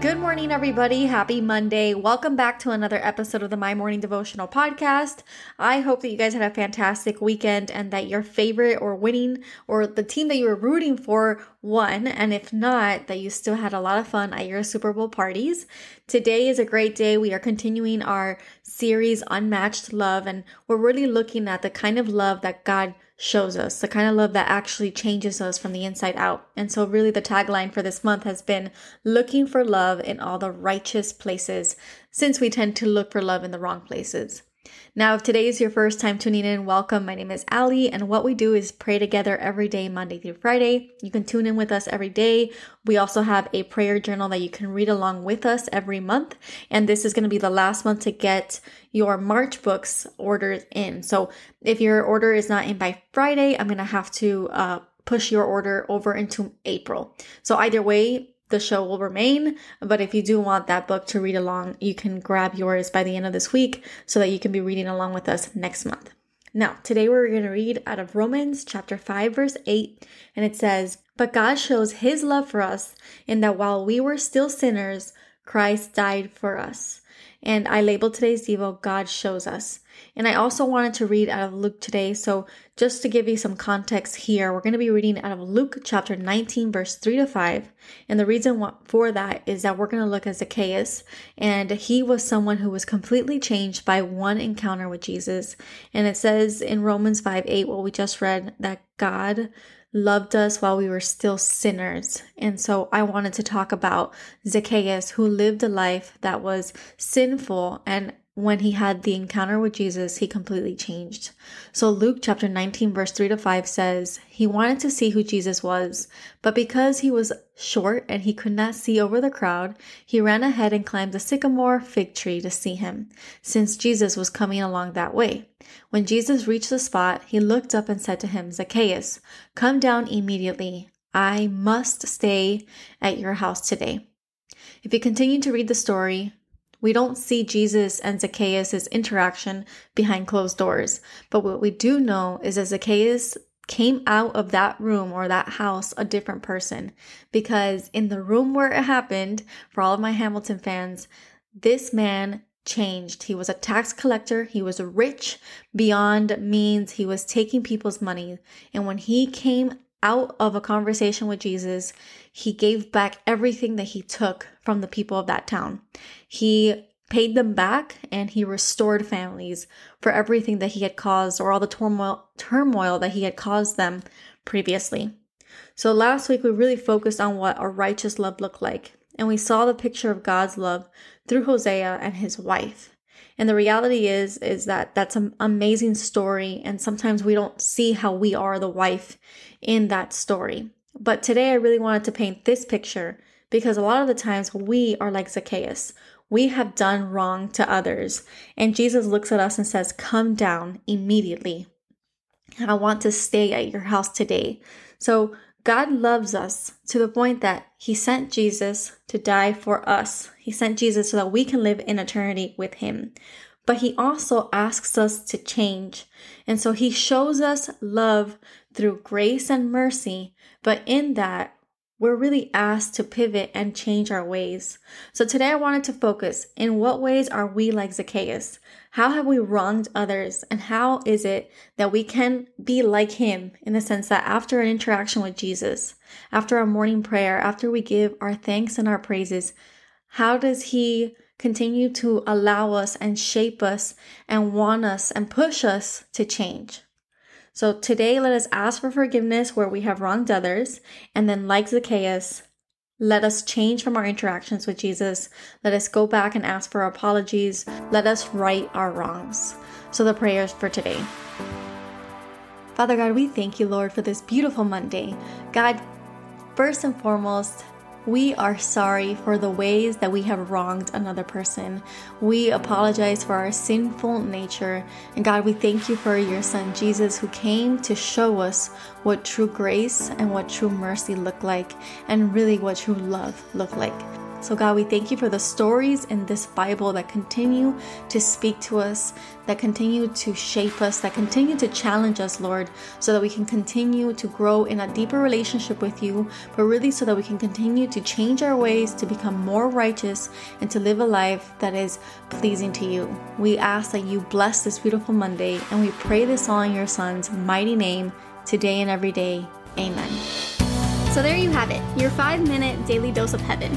Good morning, everybody. Happy Monday. Welcome back to another episode of the My Morning Devotional Podcast. I hope that you guys had a fantastic weekend and that your favorite or winning or the team that you were rooting for won. And if not, that you still had a lot of fun at your Super Bowl parties. Today is a great day. We are continuing our series, Unmatched Love, and we're really looking at the kind of love that God shows us, the kind of love that actually changes us from the inside out. And so, really, the tagline for this month has been looking for love in all the righteous places, since we tend to look for love in the wrong places. Now, if today is your first time tuning in, welcome. My name is Ali, and what we do is pray together every day, Monday through Friday. You can tune in with us every day. We also have a prayer journal that you can read along with us every month. And this is going to be the last month to get your March books orders in. So if your order is not in by Friday, I'm going to have to uh, push your order over into April. So either way, the show will remain. But if you do want that book to read along, you can grab yours by the end of this week so that you can be reading along with us next month. Now, today we're going to read out of Romans chapter 5 verse 8 and it says, "But God shows his love for us in that while we were still sinners, Christ died for us." And I labeled today's Devo, God shows us. And I also wanted to read out of Luke today. So just to give you some context here, we're going to be reading out of Luke chapter 19, verse 3 to 5. And the reason for that is that we're going to look at Zacchaeus. And he was someone who was completely changed by one encounter with Jesus. And it says in Romans 5 8, what we just read, that God loved us while we were still sinners. And so I wanted to talk about Zacchaeus, who lived a life that was sinful and when he had the encounter with Jesus, he completely changed. So Luke chapter 19 verse 3 to 5 says, he wanted to see who Jesus was, but because he was short and he could not see over the crowd, he ran ahead and climbed the sycamore fig tree to see him, since Jesus was coming along that way. When Jesus reached the spot, he looked up and said to him, Zacchaeus, come down immediately. I must stay at your house today. If you continue to read the story, we don't see Jesus and Zacchaeus' interaction behind closed doors. But what we do know is that Zacchaeus came out of that room or that house a different person because in the room where it happened, for all of my Hamilton fans, this man changed. He was a tax collector. He was rich beyond means. He was taking people's money. And when he came out of a conversation with Jesus, he gave back everything that he took from the people of that town. He paid them back and he restored families for everything that he had caused or all the turmoil, turmoil that he had caused them previously. So last week we really focused on what a righteous love looked like and we saw the picture of God's love through Hosea and his wife. And the reality is is that that's an amazing story and sometimes we don't see how we are the wife in that story. But today I really wanted to paint this picture because a lot of the times we are like Zacchaeus. We have done wrong to others. And Jesus looks at us and says, Come down immediately. I want to stay at your house today. So God loves us to the point that He sent Jesus to die for us. He sent Jesus so that we can live in eternity with Him. But He also asks us to change. And so He shows us love through grace and mercy. But in that, we're really asked to pivot and change our ways. So today I wanted to focus in what ways are we like Zacchaeus? How have we wronged others? And how is it that we can be like him in the sense that after an interaction with Jesus, after our morning prayer, after we give our thanks and our praises, how does he continue to allow us and shape us and want us and push us to change? So today, let us ask for forgiveness where we have wronged others. And then, like Zacchaeus, let us change from our interactions with Jesus. Let us go back and ask for our apologies. Let us right our wrongs. So, the prayers for today. Father God, we thank you, Lord, for this beautiful Monday. God, first and foremost, we are sorry for the ways that we have wronged another person. We apologize for our sinful nature. And God, we thank you for your son Jesus who came to show us what true grace and what true mercy look like, and really what true love look like. So, God, we thank you for the stories in this Bible that continue to speak to us, that continue to shape us, that continue to challenge us, Lord, so that we can continue to grow in a deeper relationship with you, but really so that we can continue to change our ways to become more righteous and to live a life that is pleasing to you. We ask that you bless this beautiful Monday, and we pray this all in your Son's mighty name, today and every day. Amen. So, there you have it, your five minute daily dose of heaven.